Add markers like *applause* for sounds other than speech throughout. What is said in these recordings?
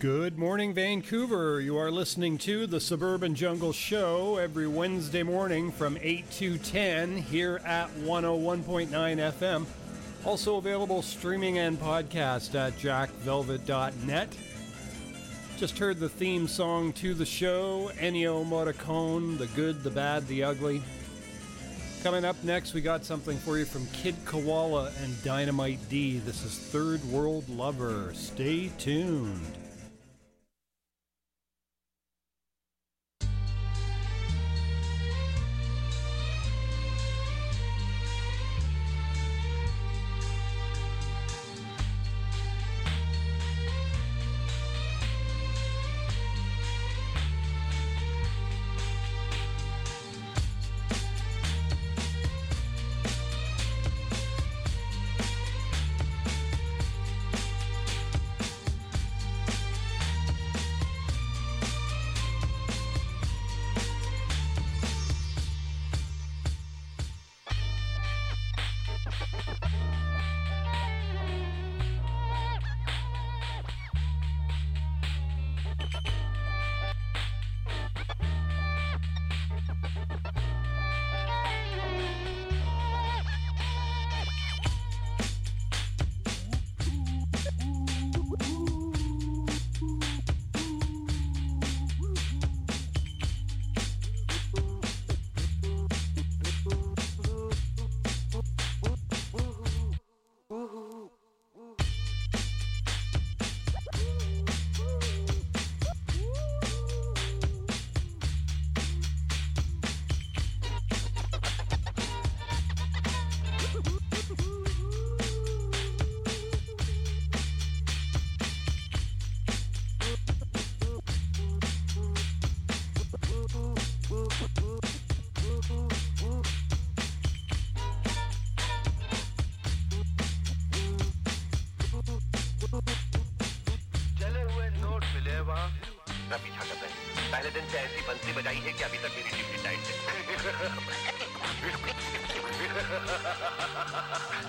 Good morning, Vancouver. You are listening to the Suburban Jungle Show every Wednesday morning from 8 to 10 here at 101.9 FM. Also available streaming and podcast at jackvelvet.net. Just heard the theme song to the show Ennio Morricone, The Good, the Bad, the Ugly. Coming up next, we got something for you from Kid Koala and Dynamite D. This is Third World Lover. Stay tuned. दिन से ऐसी बंसी बजाई है कि अभी तक मेरी जिप टाइट है। *laughs*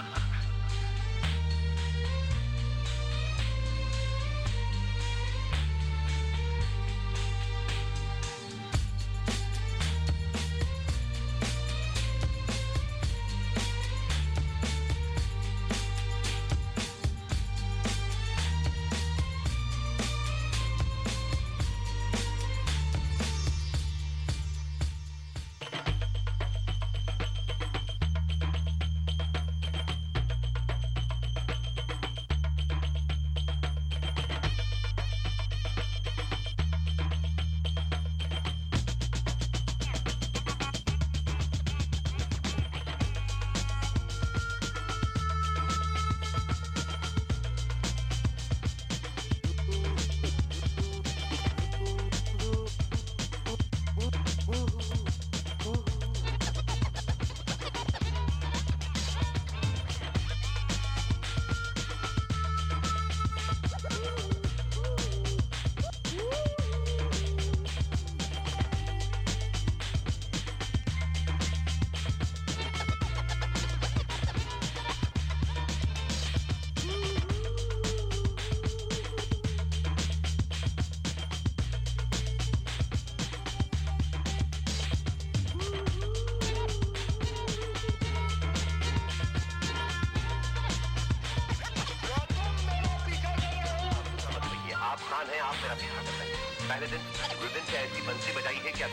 मेहमान है, आप मेरा पीछा कर रहे हैं। पहले दिन गुरुदिन से ऐसी बंसी बजाई है, क्या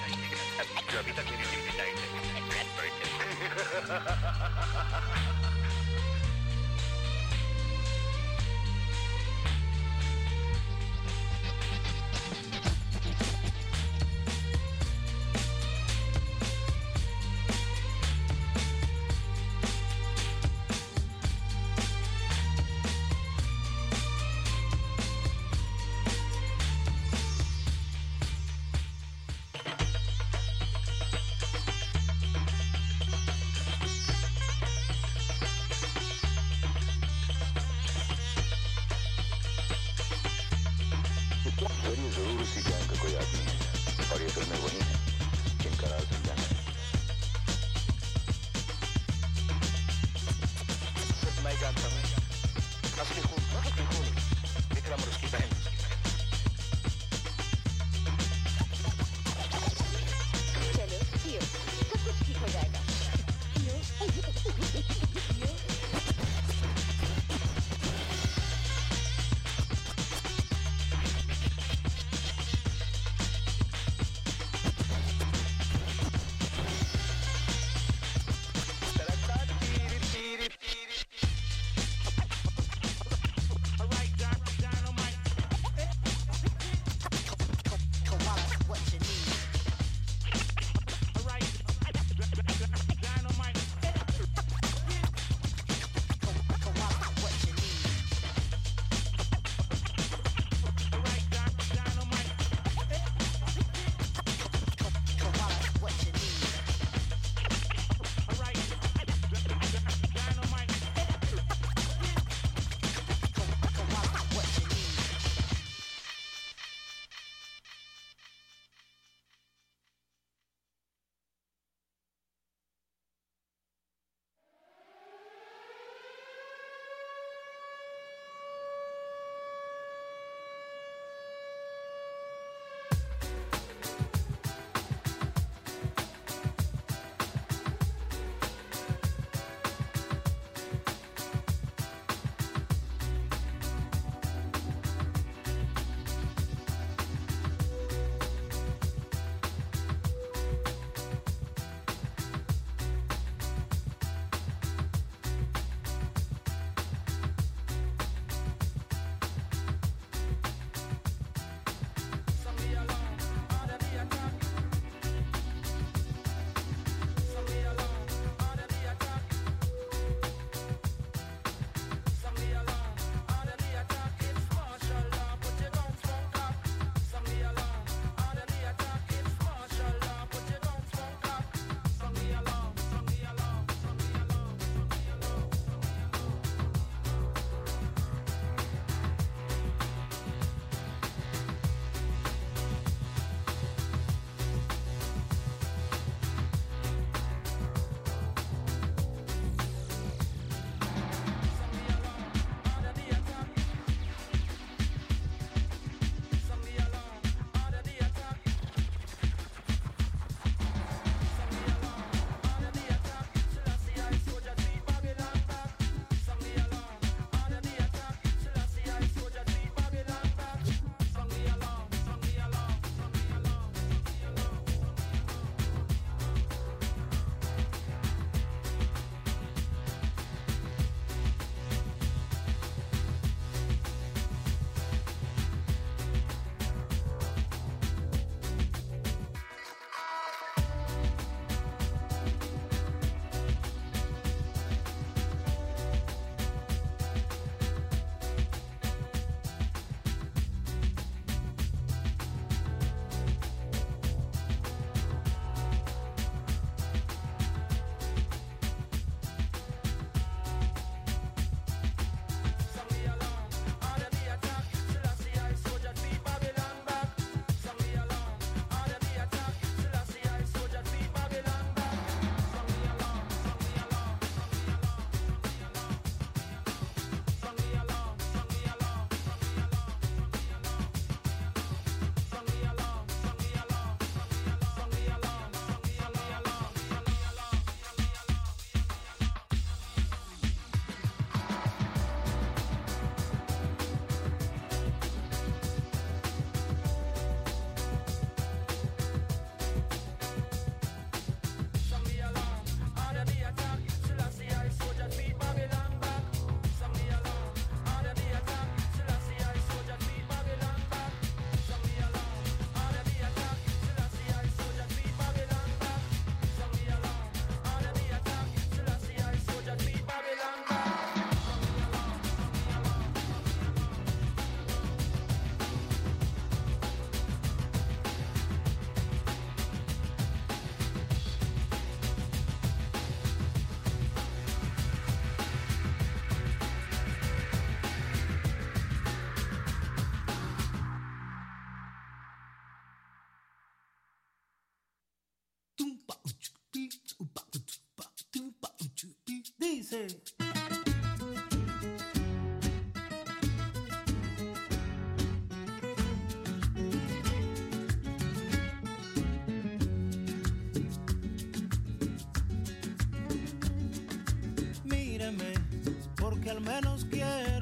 जो अभी तक मेरी diet encanta. Nasıl bir hul, nasıl bir hul. dice. Porque al menos quiero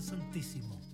Santísimo.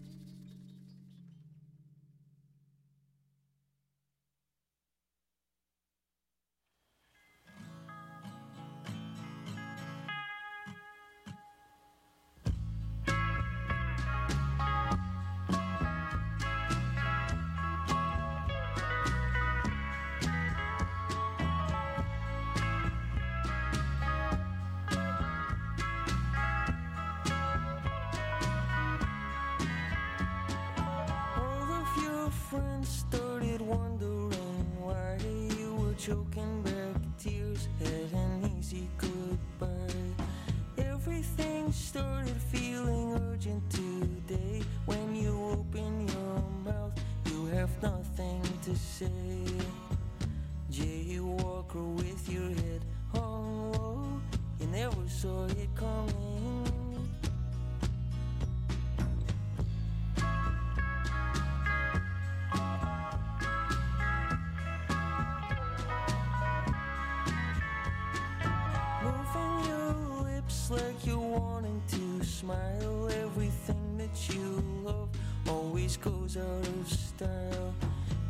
goes out of style.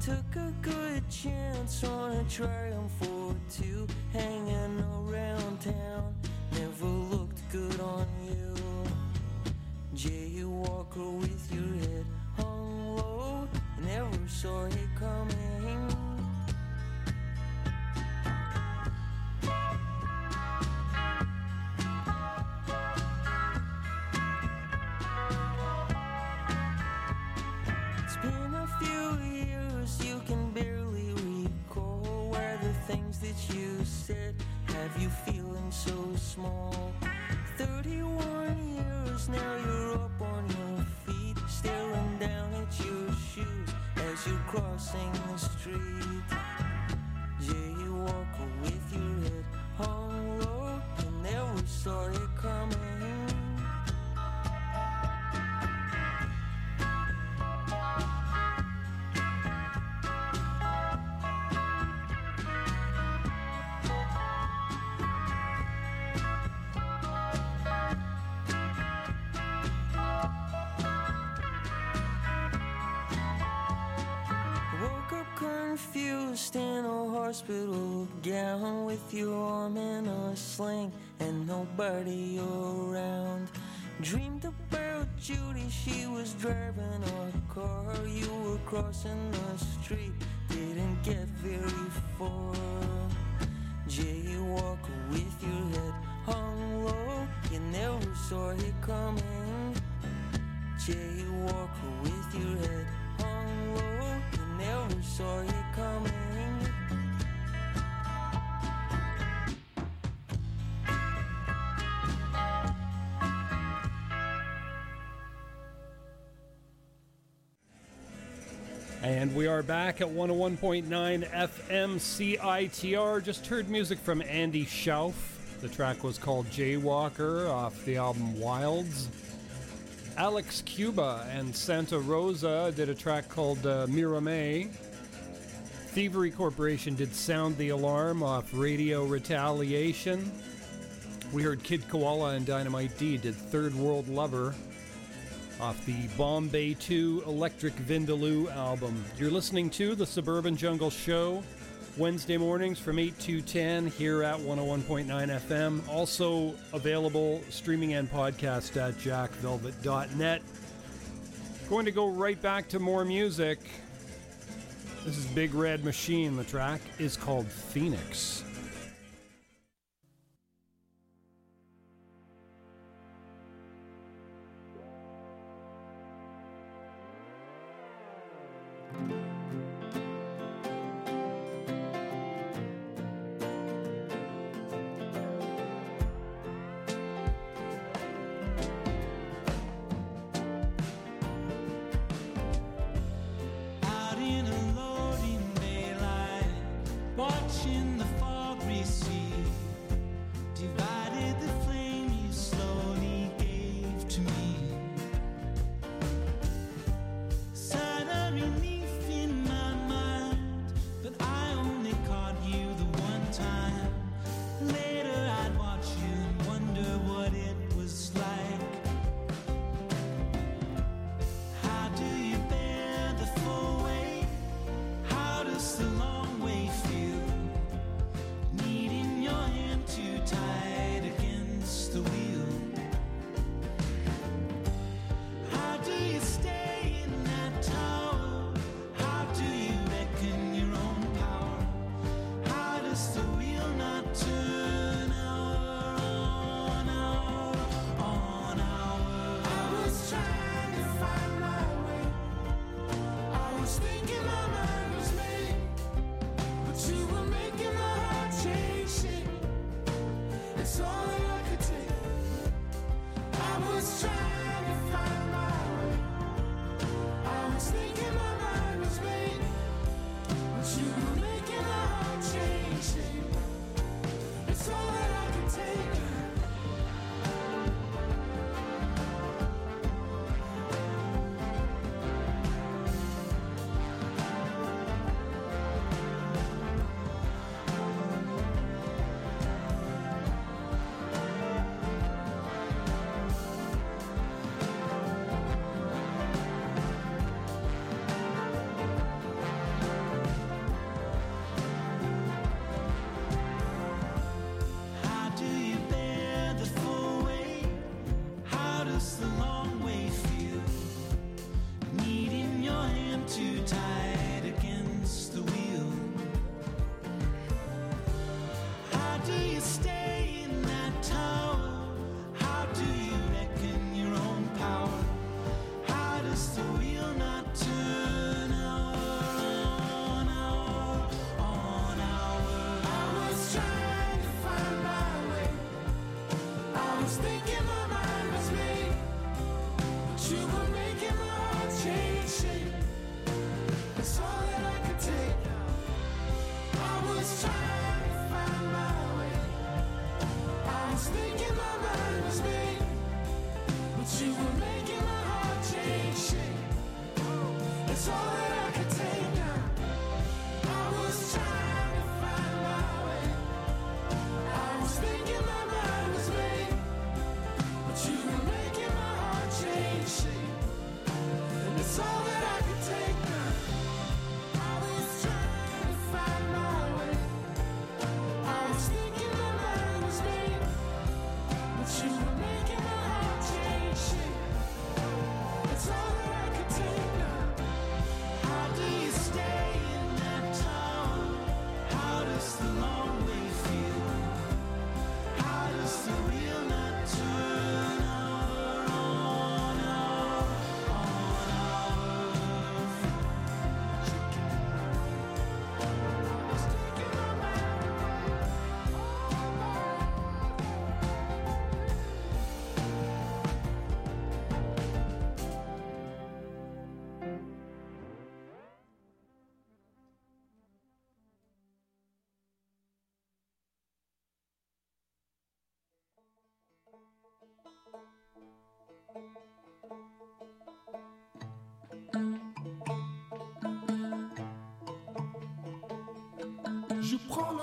Took a good chance on a triumph. Confused in a hospital gown with your arm in a sling and nobody around. Dreamed about Judy, she was driving a car. You were crossing the street, didn't get very far. Jaywalker with your head hung low, you never saw it coming. You coming. And we are back at 101.9 FM CITR. Just heard music from Andy Shauf. The track was called Jaywalker off the album Wilds. Alex Cuba and Santa Rosa did a track called uh, Mirame. Thievery Corporation did Sound the Alarm off Radio Retaliation. We heard Kid Koala and Dynamite D did Third World Lover off the Bombay 2 Electric Vindaloo album. You're listening to the Suburban Jungle Show Wednesday mornings from 8 to 10 here at 101.9 FM. Also available streaming and podcast at jackvelvet.net. Going to go right back to more music. This is Big Red Machine. The track is called Phoenix.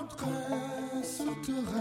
contre un sauterelle.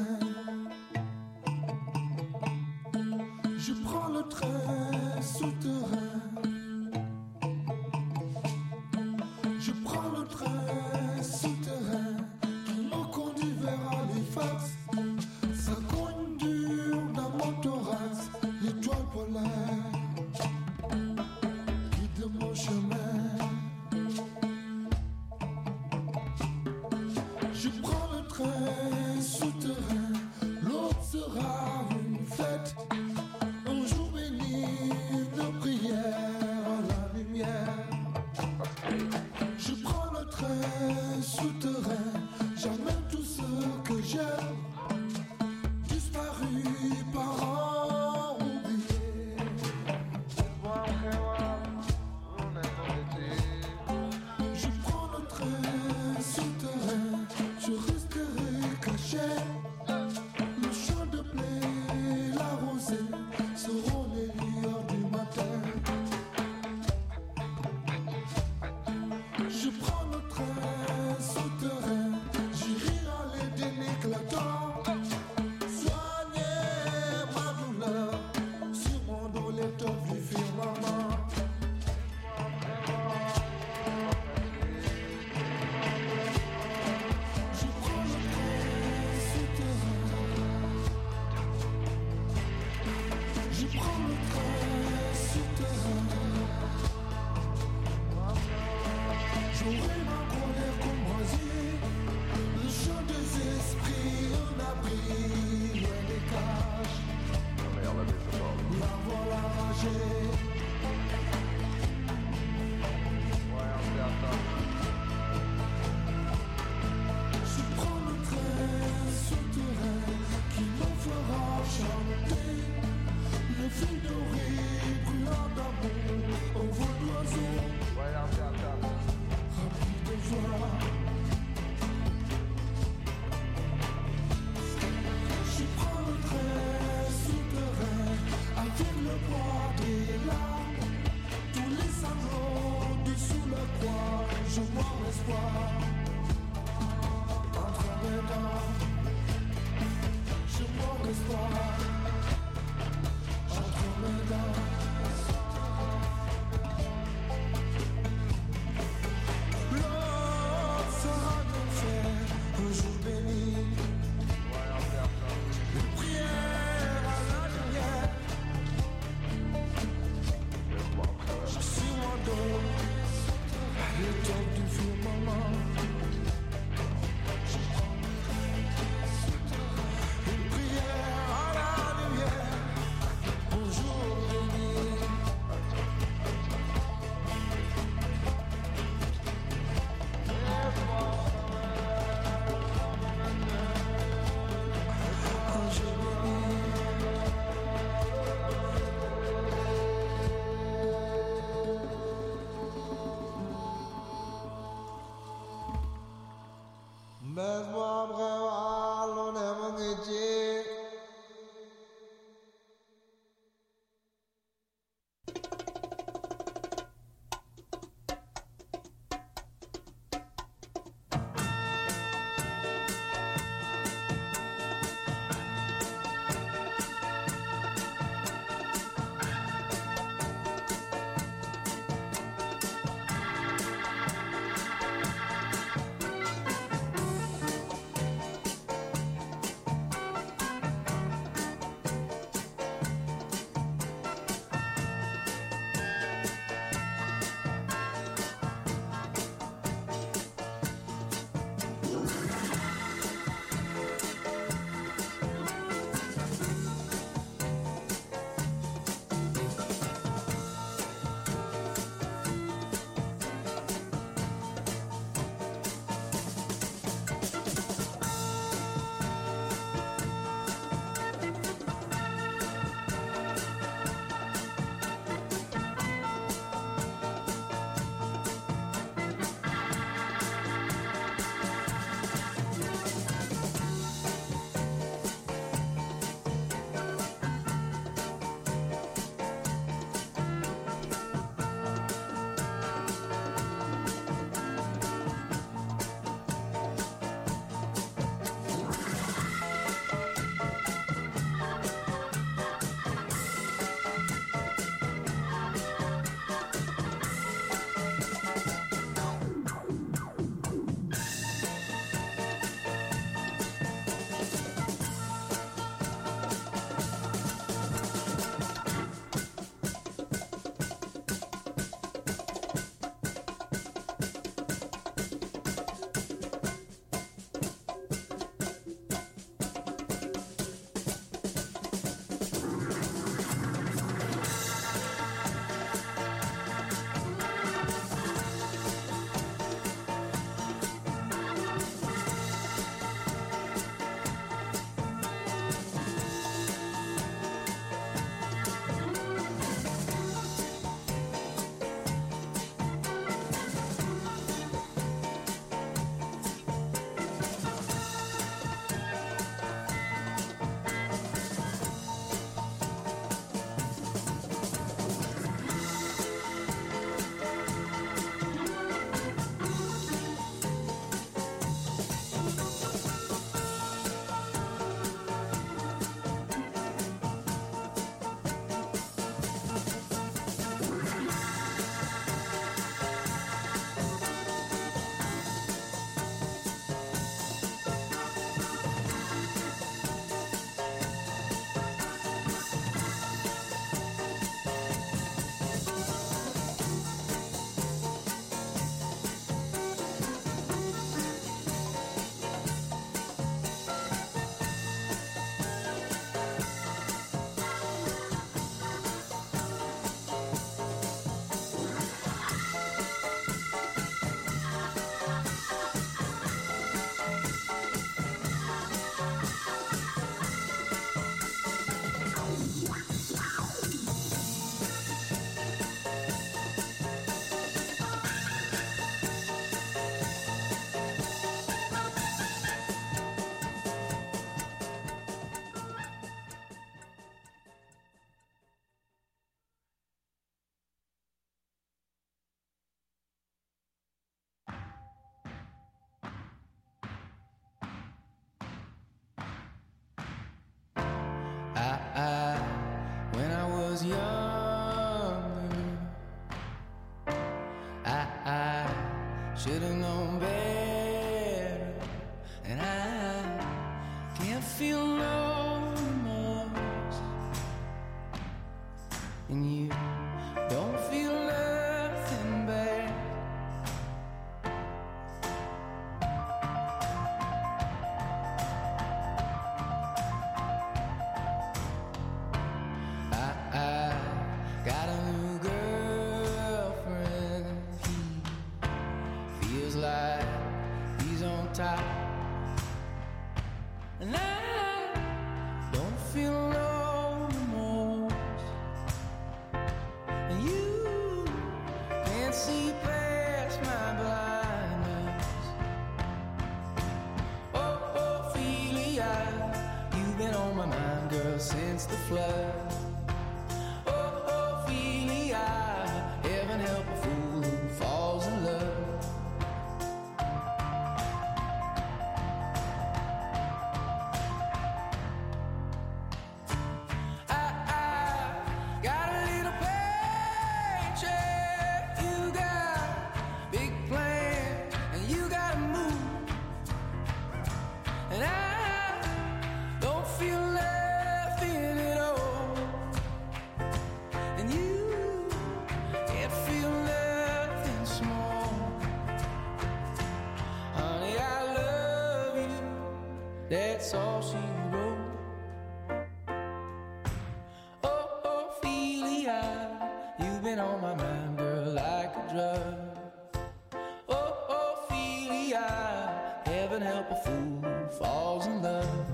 heaven help a fool who falls in love.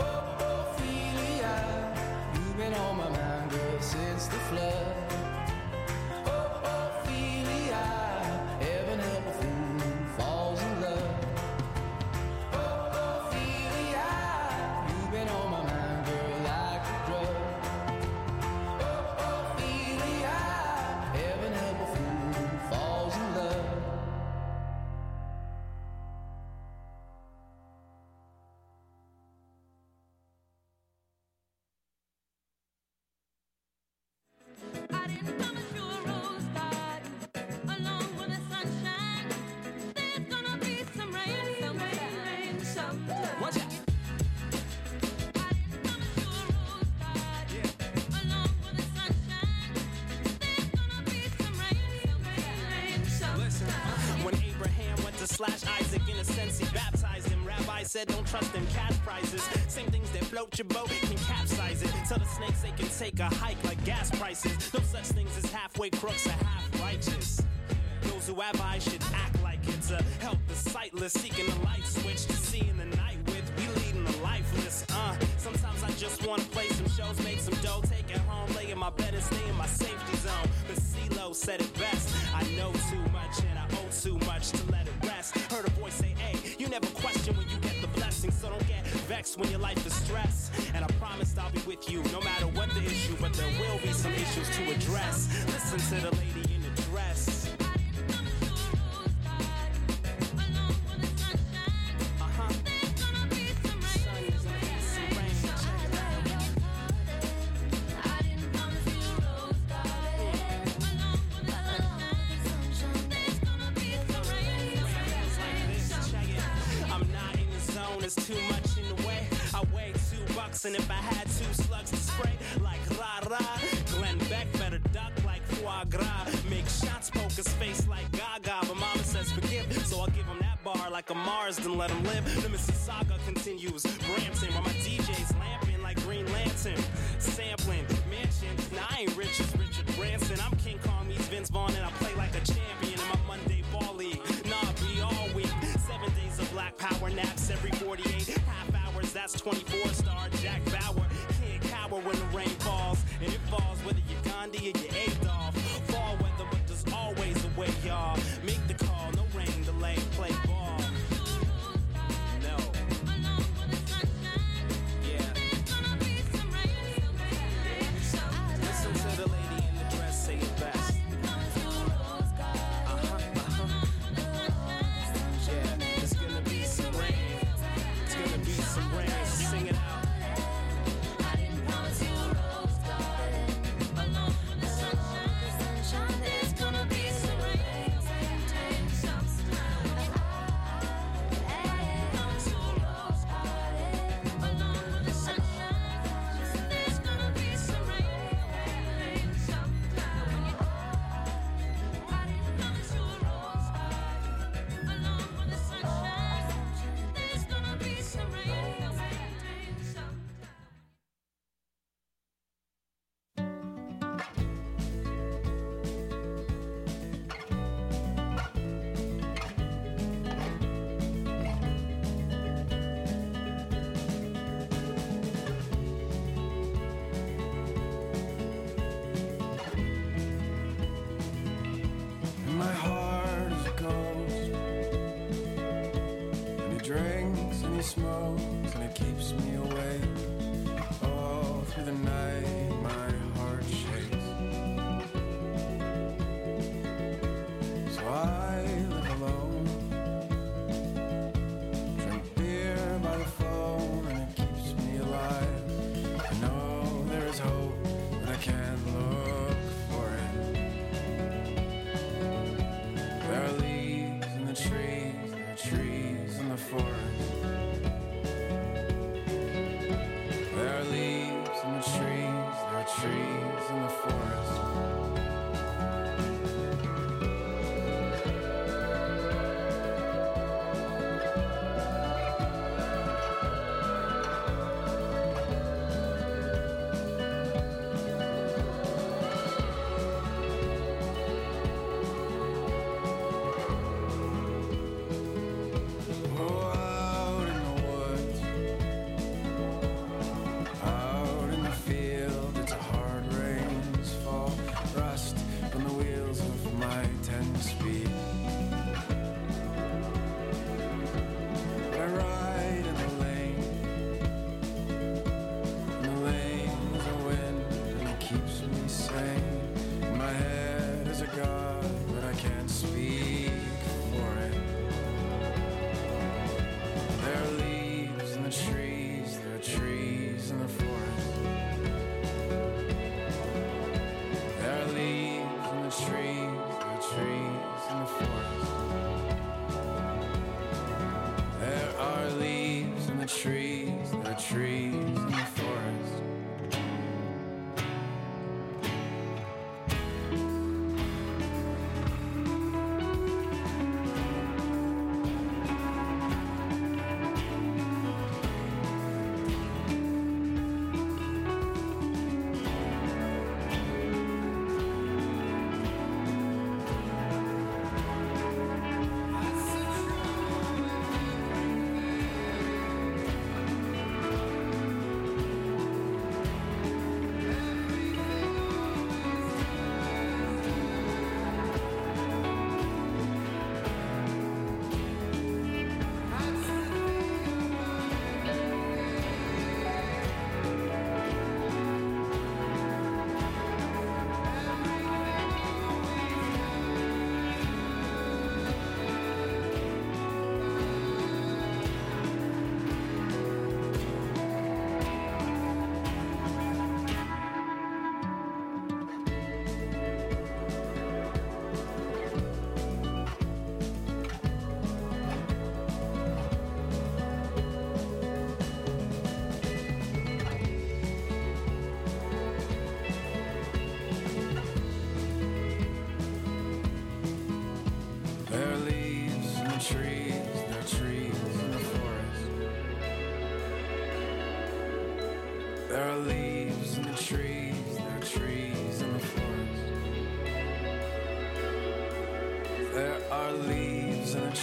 Oh, Ophelia, you've been on my mind, girl, since the flood. Relentless, seeking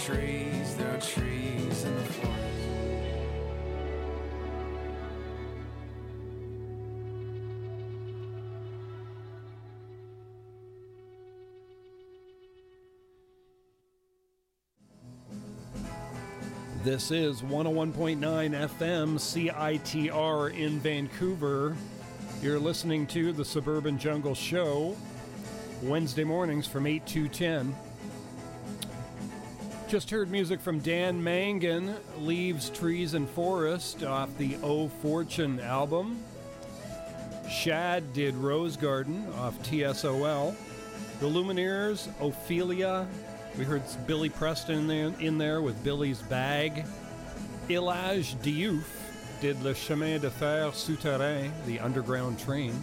trees, there are trees in the forest. This is 101.9 FM CITR in Vancouver. You're listening to the Suburban Jungle Show, Wednesday mornings from 8 to 10. Just heard music from Dan Mangan, Leaves, Trees, and Forest off the O Fortune album. Shad did Rose Garden off TSOL. The Lumineers, Ophelia. We heard Billy Preston in there, with Billy's Bag. Élage Diouf did Le Chemin de Fer Souterrain, the underground train.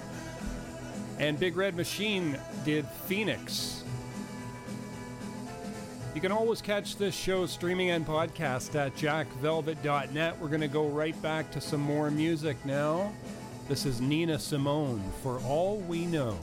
And Big Red Machine did Phoenix. You can always catch this show streaming and podcast at jackvelvet.net. We're going to go right back to some more music now. This is Nina Simone for All We Know.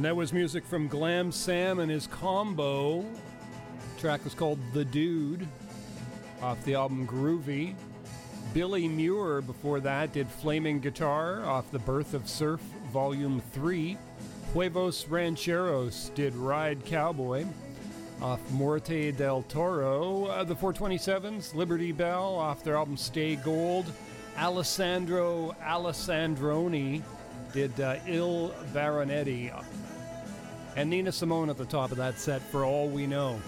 And that was music from Glam Sam and his combo. The track was called The Dude off the album Groovy. Billy Muir before that did Flaming Guitar off The Birth of Surf Volume 3. Huevos Rancheros did Ride Cowboy off Morte del Toro. Uh, the 427s, Liberty Bell off their album Stay Gold. Alessandro Alessandroni did uh, Il Baronetti. And Nina Simone at the top of that set for all we know.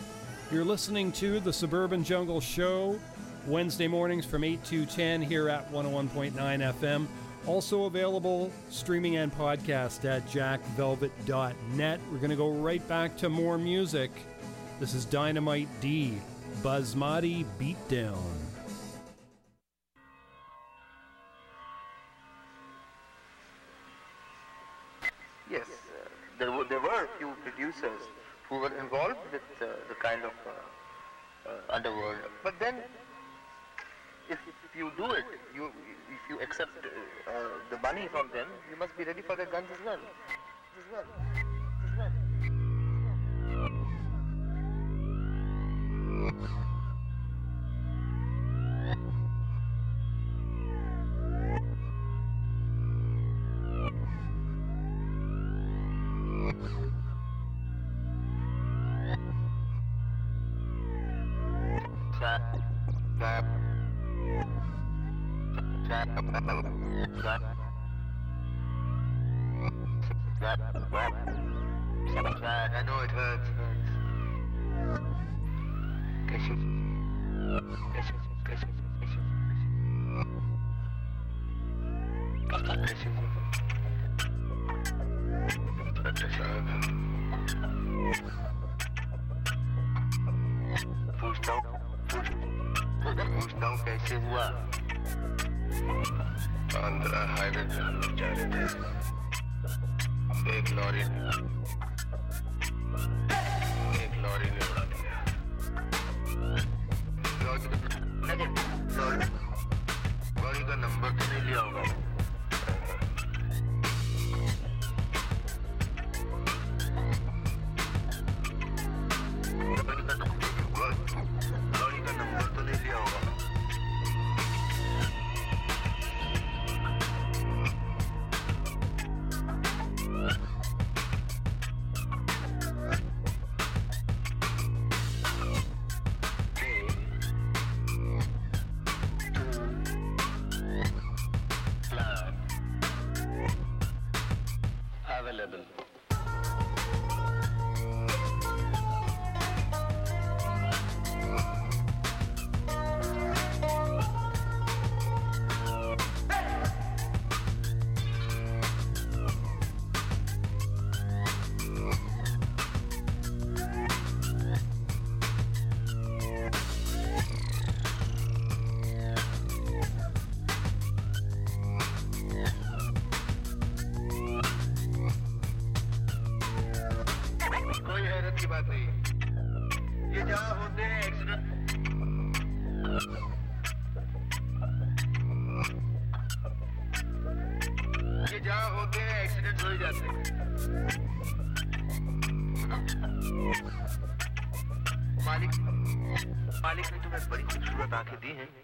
You're listening to the Suburban Jungle Show Wednesday mornings from 8 to 10 here at 101.9 FM. Also available streaming and podcast at jackvelvet.net. We're going to go right back to more music. This is Dynamite D, Basmati Beatdown. Who were involved with uh, the kind of uh, uh, underworld. But then, if you do it, you if you accept the money from them, you must be ready for the guns as well. As well. As well. I खुराकें दी हैं।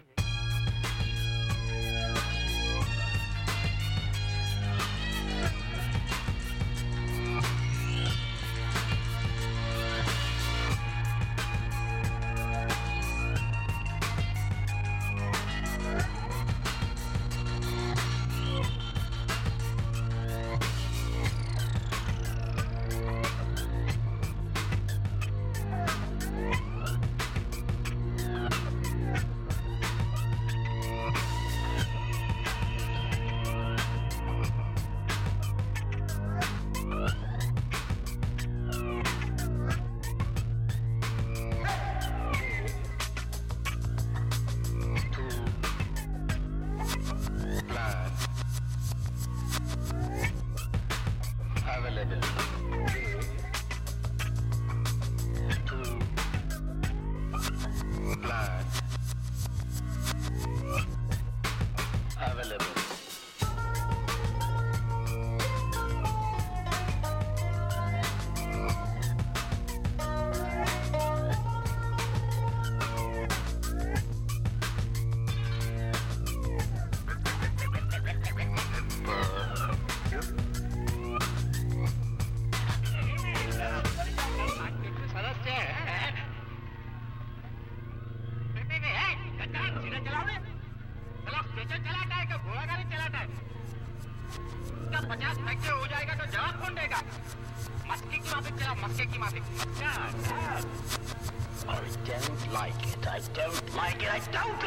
I don't like it. I don't like it. I don't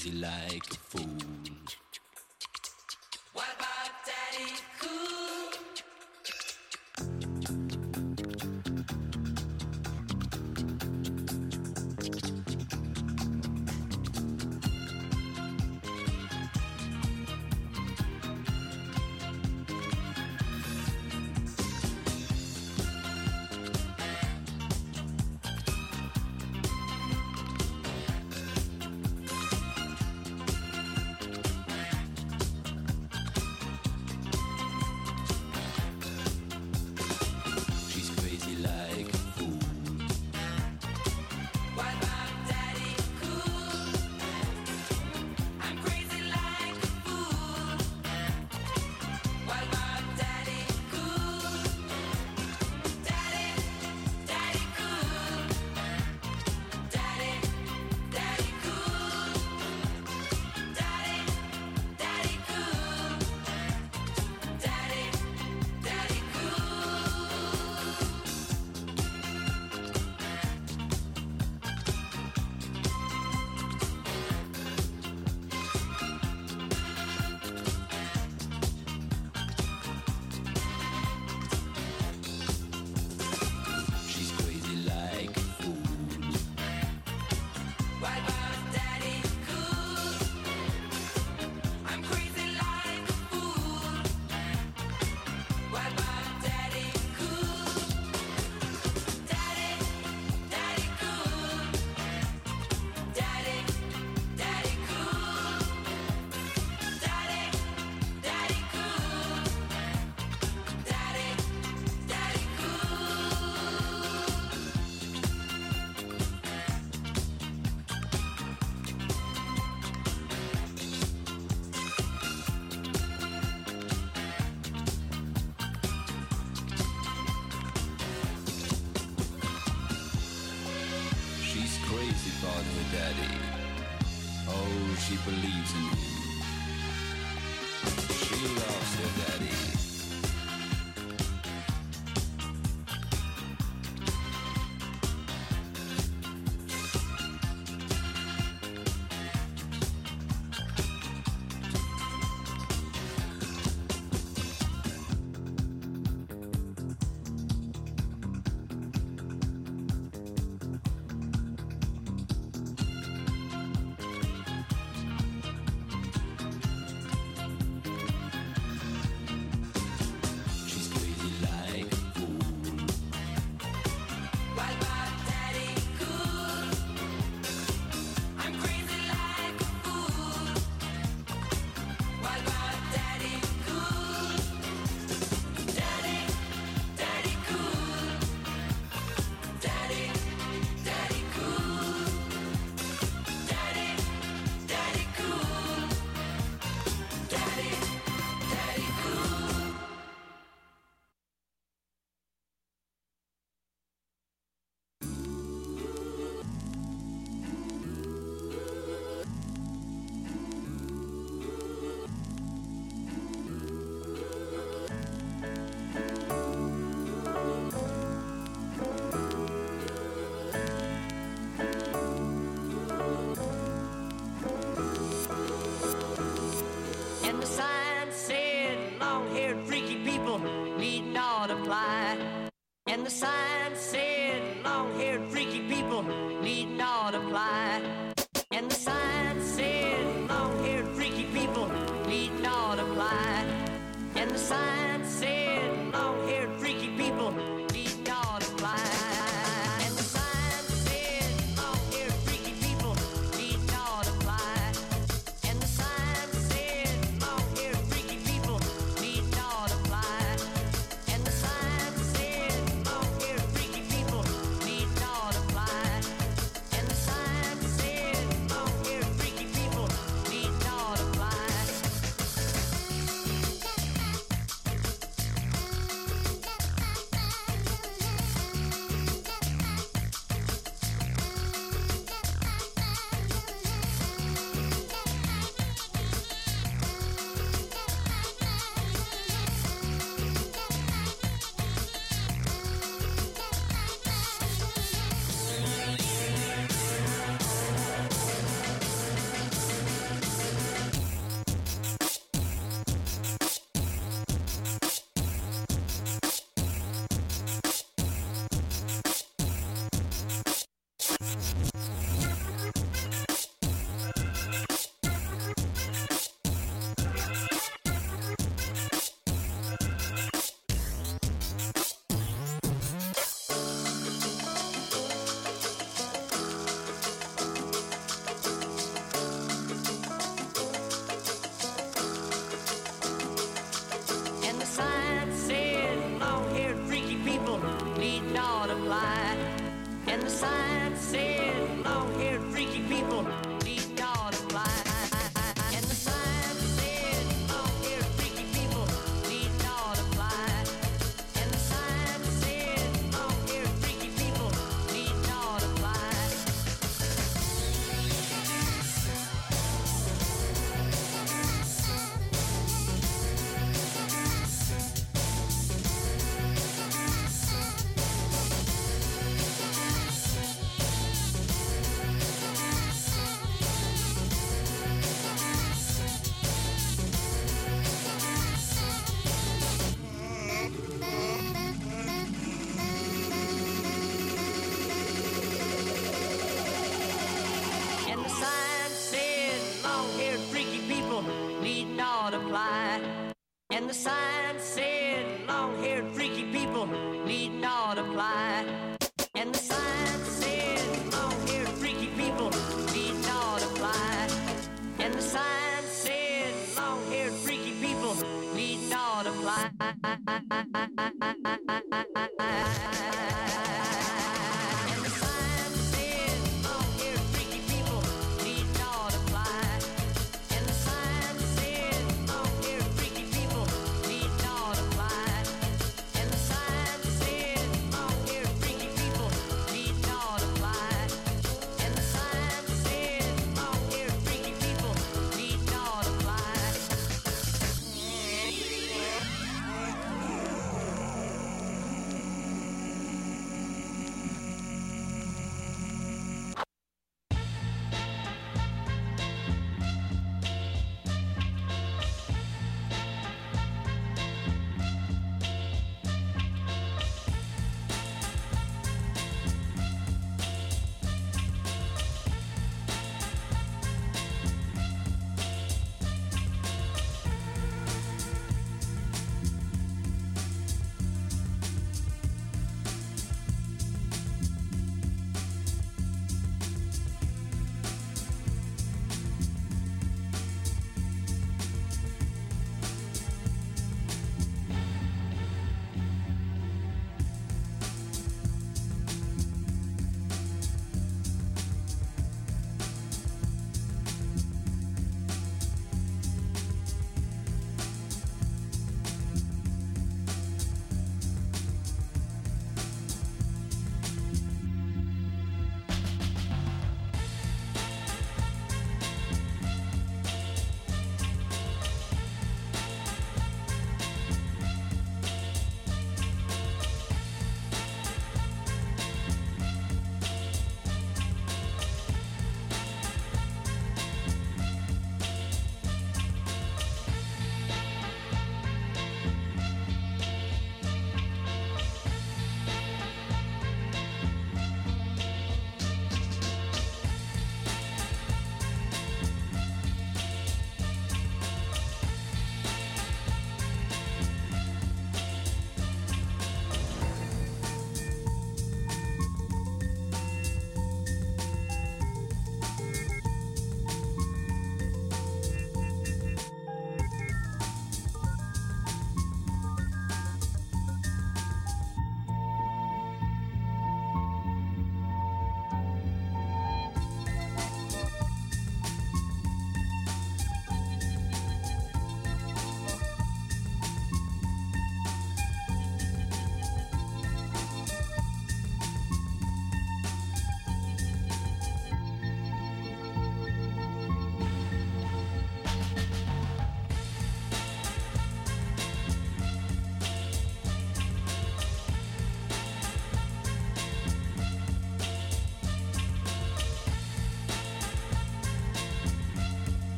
crazy like a fool.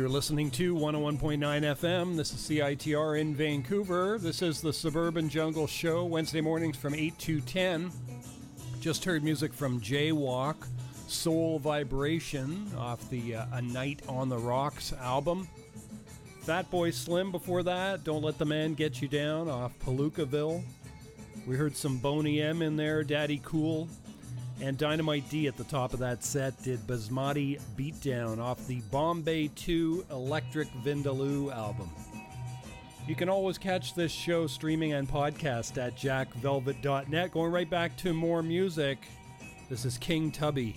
You're listening to 101.9 FM. This is CITR in Vancouver. This is the Suburban Jungle Show, Wednesday mornings from 8 to 10. Just heard music from Jaywalk, Soul Vibration off the uh, A Night on the Rocks album. Fatboy Slim before that, Don't Let the Man Get You Down off Palookaville. We heard some Boney M in there, Daddy Cool. And Dynamite D at the top of that set did Basmati Beatdown off the Bombay 2 Electric Vindaloo album. You can always catch this show streaming and podcast at jackvelvet.net. Going right back to more music. This is King Tubby.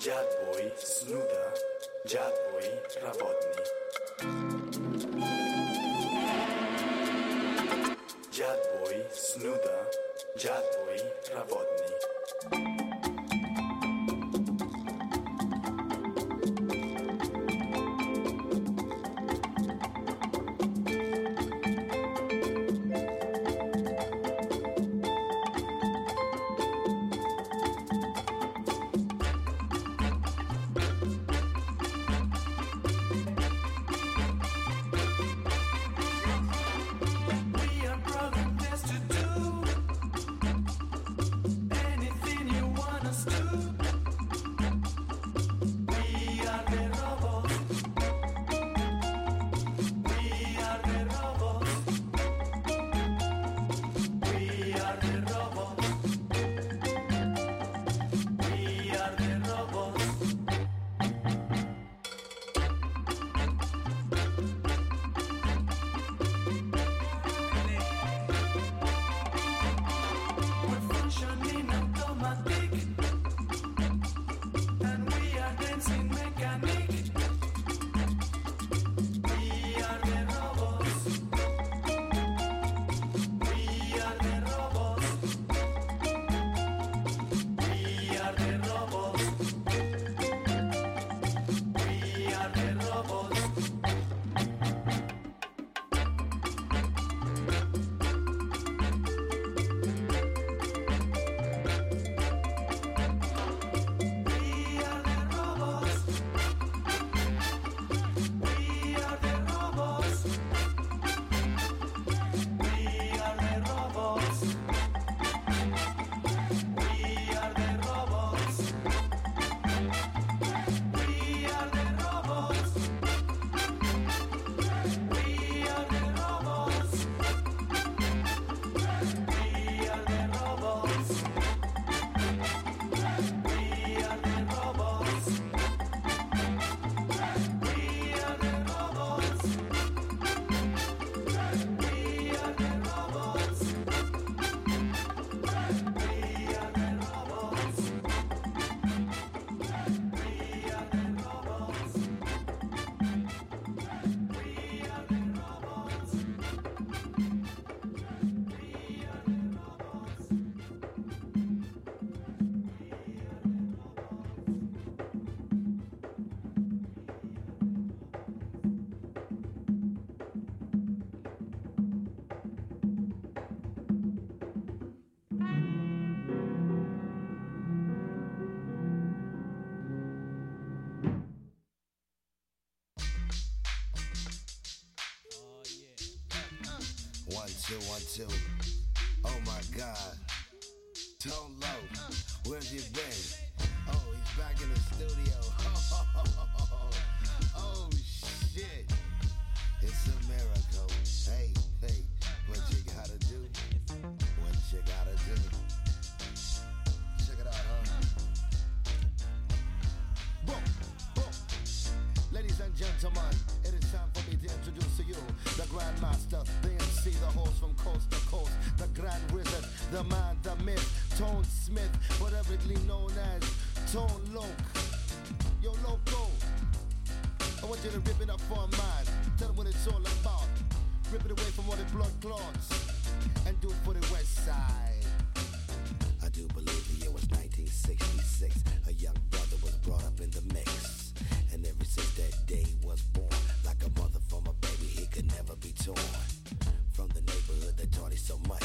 Я твой снуда, я твой работник. Я твой снуда, я твой работник. to. Oh my God. Tone low. Where's your bed? The man, the myth, Tony Smith, whateverly known as Tone Lōc. Yo, Loco, I want you to rip it up for a man. Tell them what it's all about. Rip it away from all the blood clots and do it for the west side. I do believe the year was 1966. A young brother was brought up in the mix. And ever since that day was born, like a mother from a baby, he could never be torn. From the neighborhood that taught him so much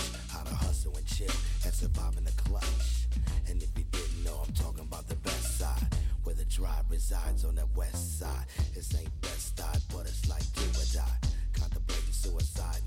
hustle and chill and survive in the clutch. And if you didn't know, I'm talking about the best side, where the tribe resides on the west side. It ain't best side, but it's like do or die. Contemplating suicide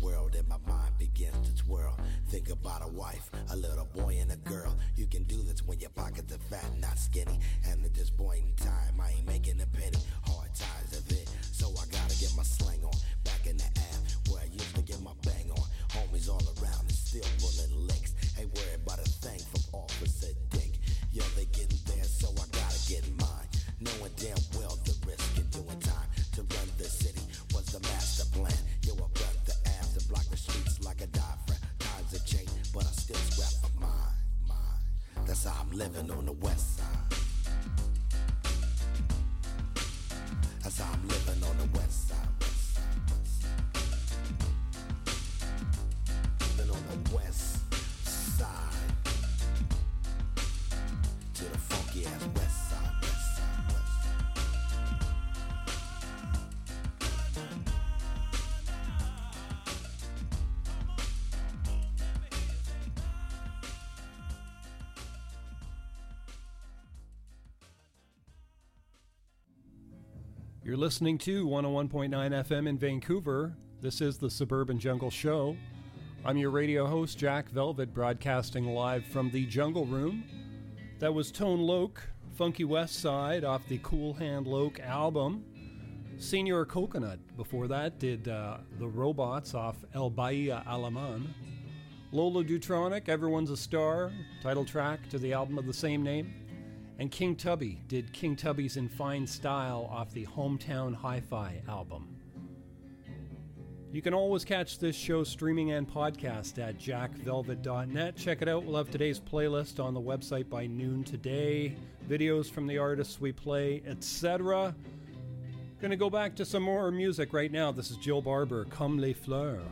world and my mind begins to twirl. Think about a wife, a little boy and a girl. You can do this when your pockets are fat, not skinny. And at this point in time, I ain't making a penny. Living on the west You're listening to 101.9 FM in Vancouver. This is the Suburban Jungle Show. I'm your radio host, Jack Velvet, broadcasting live from the Jungle Room. That was Tone Lōc, Funky West Side, off the Cool Hand Lōc album. Señor Coconut, before that, did uh, The Robots off El Baile Alemán. Lola Dutronic, Everyone's a Star, title track to the album of the same name. And King Tubby did King Tubby's In Fine Style off the Hometown Hi Fi album. You can always catch this show streaming and podcast at jackvelvet.net. Check it out. We'll have today's playlist on the website by noon today. Videos from the artists we play, etc. Gonna go back to some more music right now. This is Jill Barber, Comme les fleurs.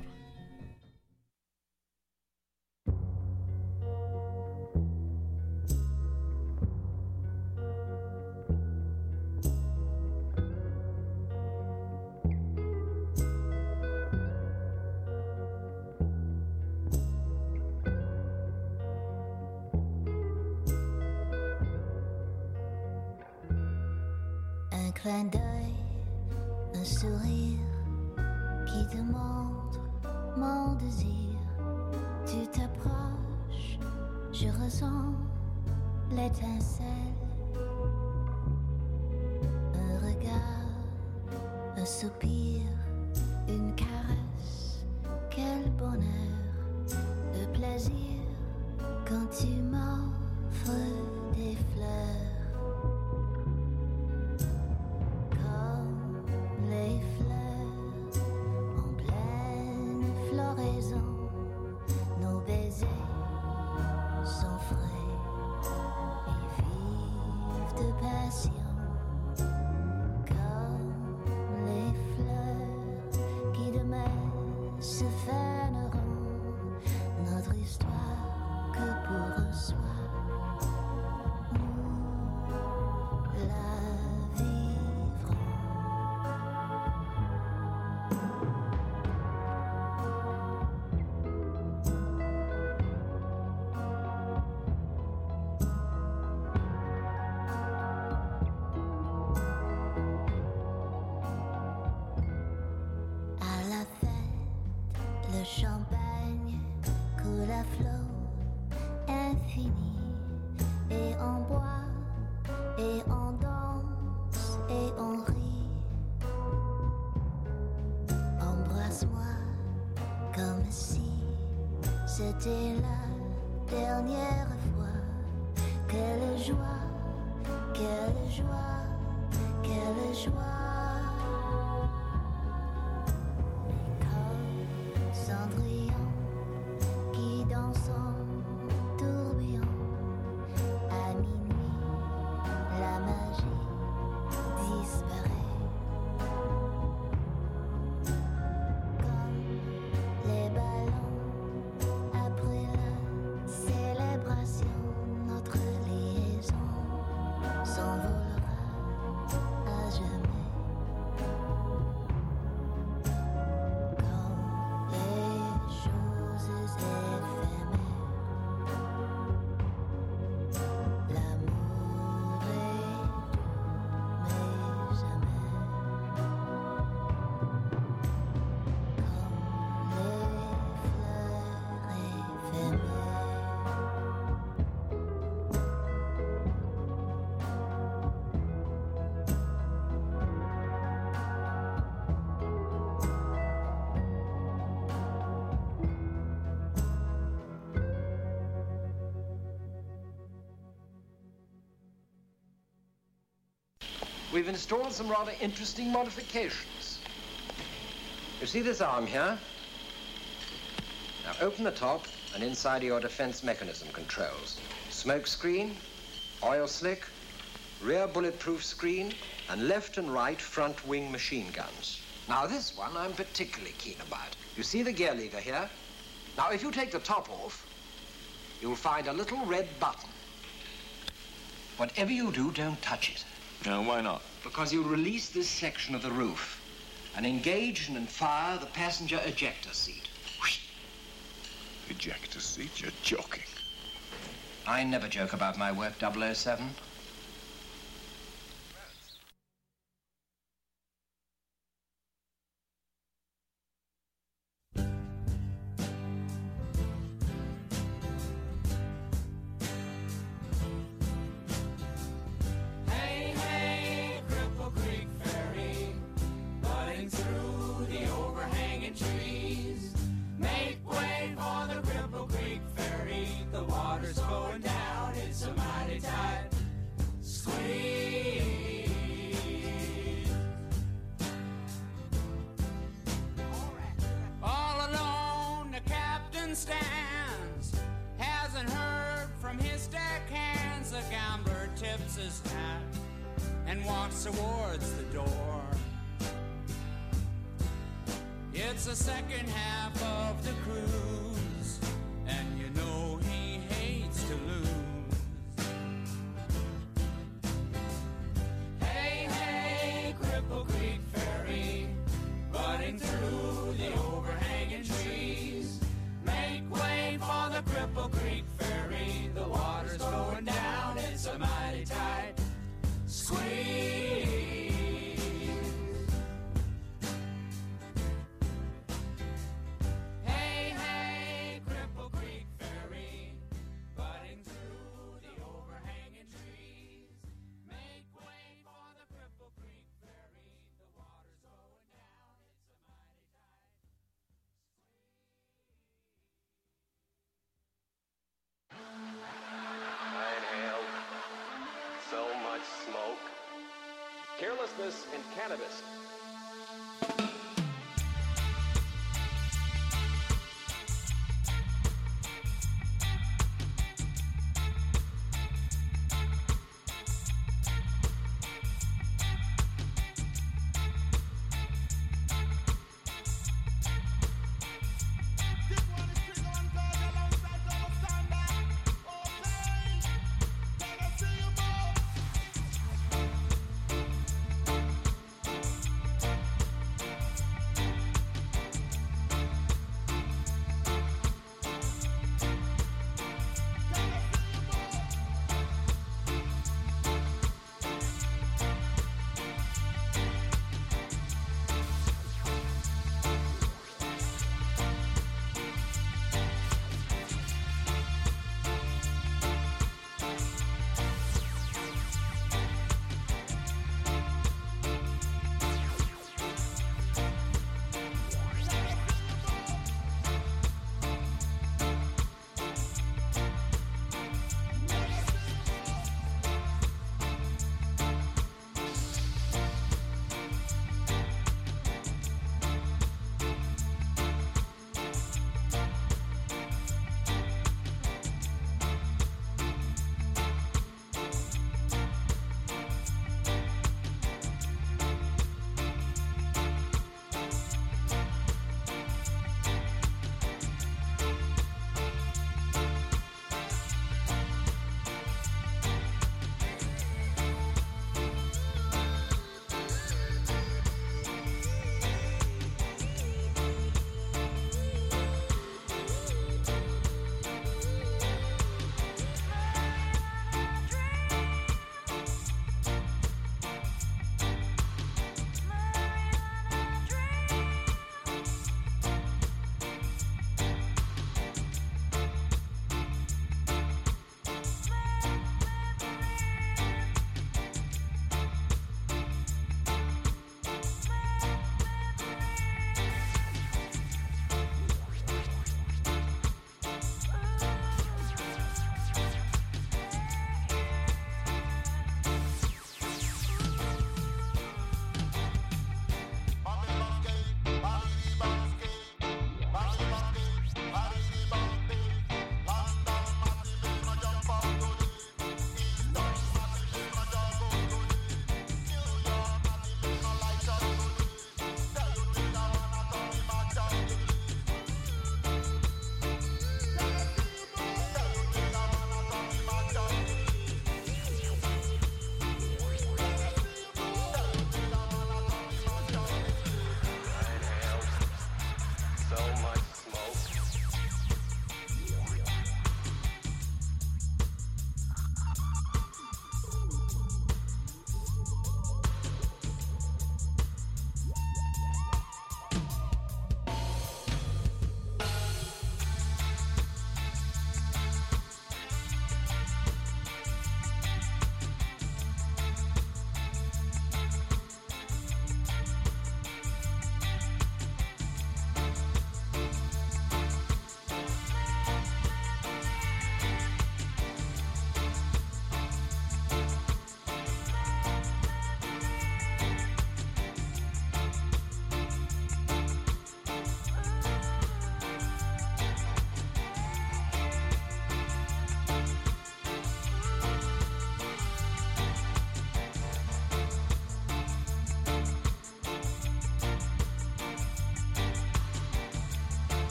We've installed some rather interesting modifications. You see this arm here? Now open the top and inside are your defense mechanism controls. Smoke screen, oil slick, rear bulletproof screen, and left and right front wing machine guns. Now this one I'm particularly keen about. You see the gear lever here? Now if you take the top off, you'll find a little red button. Whatever you do, don't touch it. No, why not? Because you release this section of the roof and engage and fire the passenger ejector seat. Ejector seat? You're joking. I never joke about my work, 007. Carelessness and cannabis.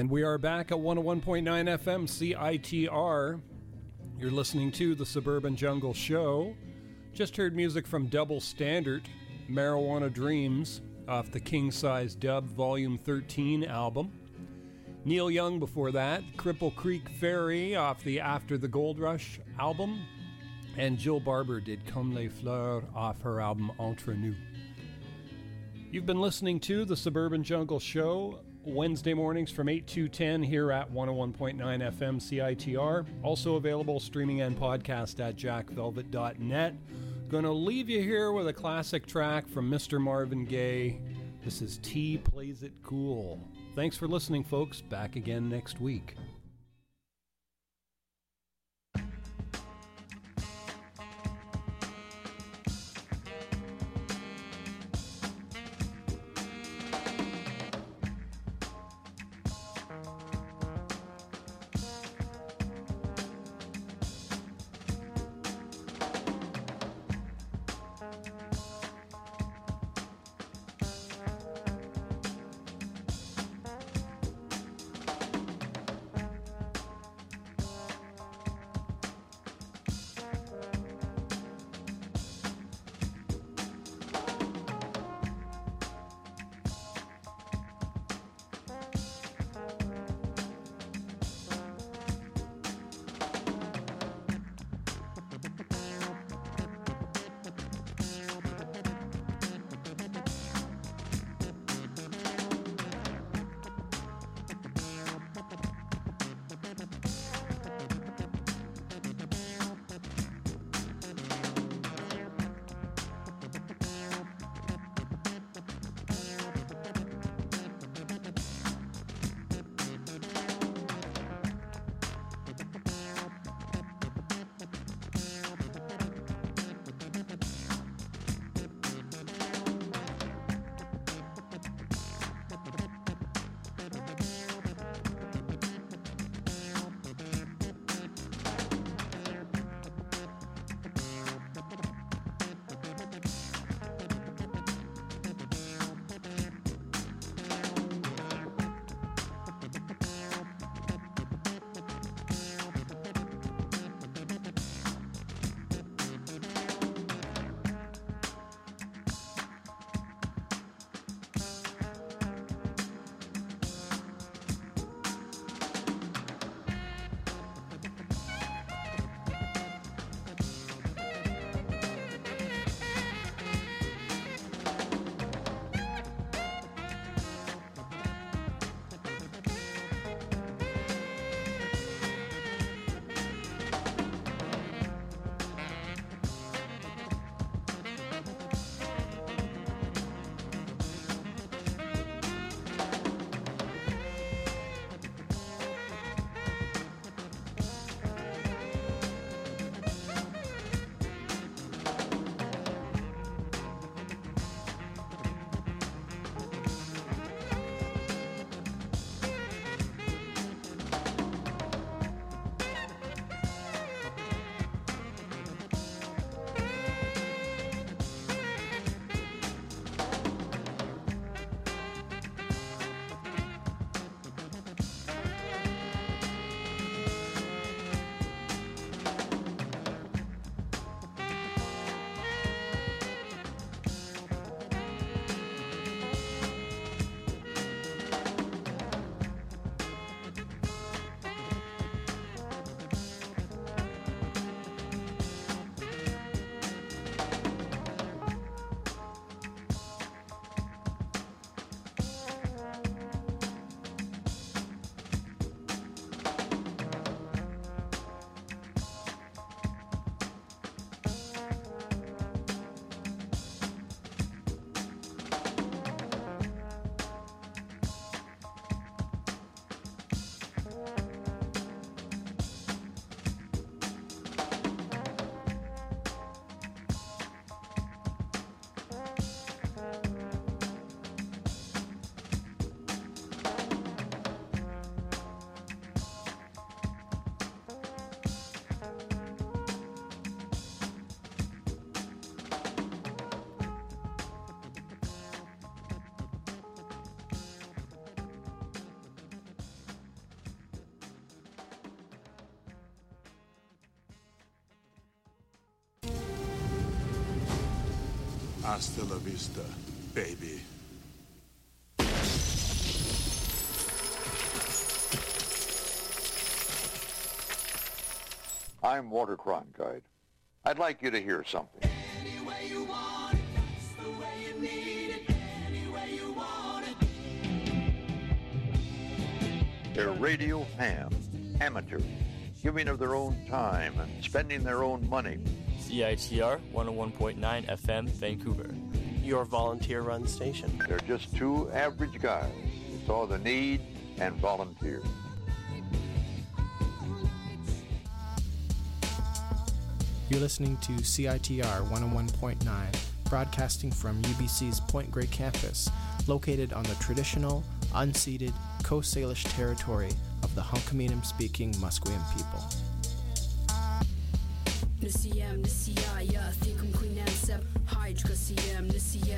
And we are back at 101.9 FM CITR. You're listening to the Suburban Jungle Show. Just heard music from Double Standard, Marijuana Dreams, off the King Size Dub Volume 13 album. Neil Young before that, Cripple Creek Ferry off the After the Gold Rush album. And Jill Barber did Comme les Fleurs off her album Entre Nous. You've been listening to the Suburban Jungle Show Wednesday mornings from 8 to 10 here at 101.9 FM CITR. Also available streaming and podcast at jackvelvet.net. Gonna leave you here with a classic track from Mr. Marvin Gaye. This is T Plays It Cool. Thanks for listening, folks. Back again next week. Hasta la vista, baby. I'm Walter Cronkite. I'd like you to hear something. They're radio fans, amateurs, giving of their own time and spending their own money. CITR 101.9 FM, Vancouver. Your volunteer run station. They're just two average guys who saw the need and volunteered. You're listening to CITR 101.9, broadcasting from UBC's Point Grey campus, located on the traditional, unceded Coast Salish territory of the Hunkaminam speaking Musqueam people the CM, the CI, yeah. Think I'm Queen Ansep, Hydra CM, the CM,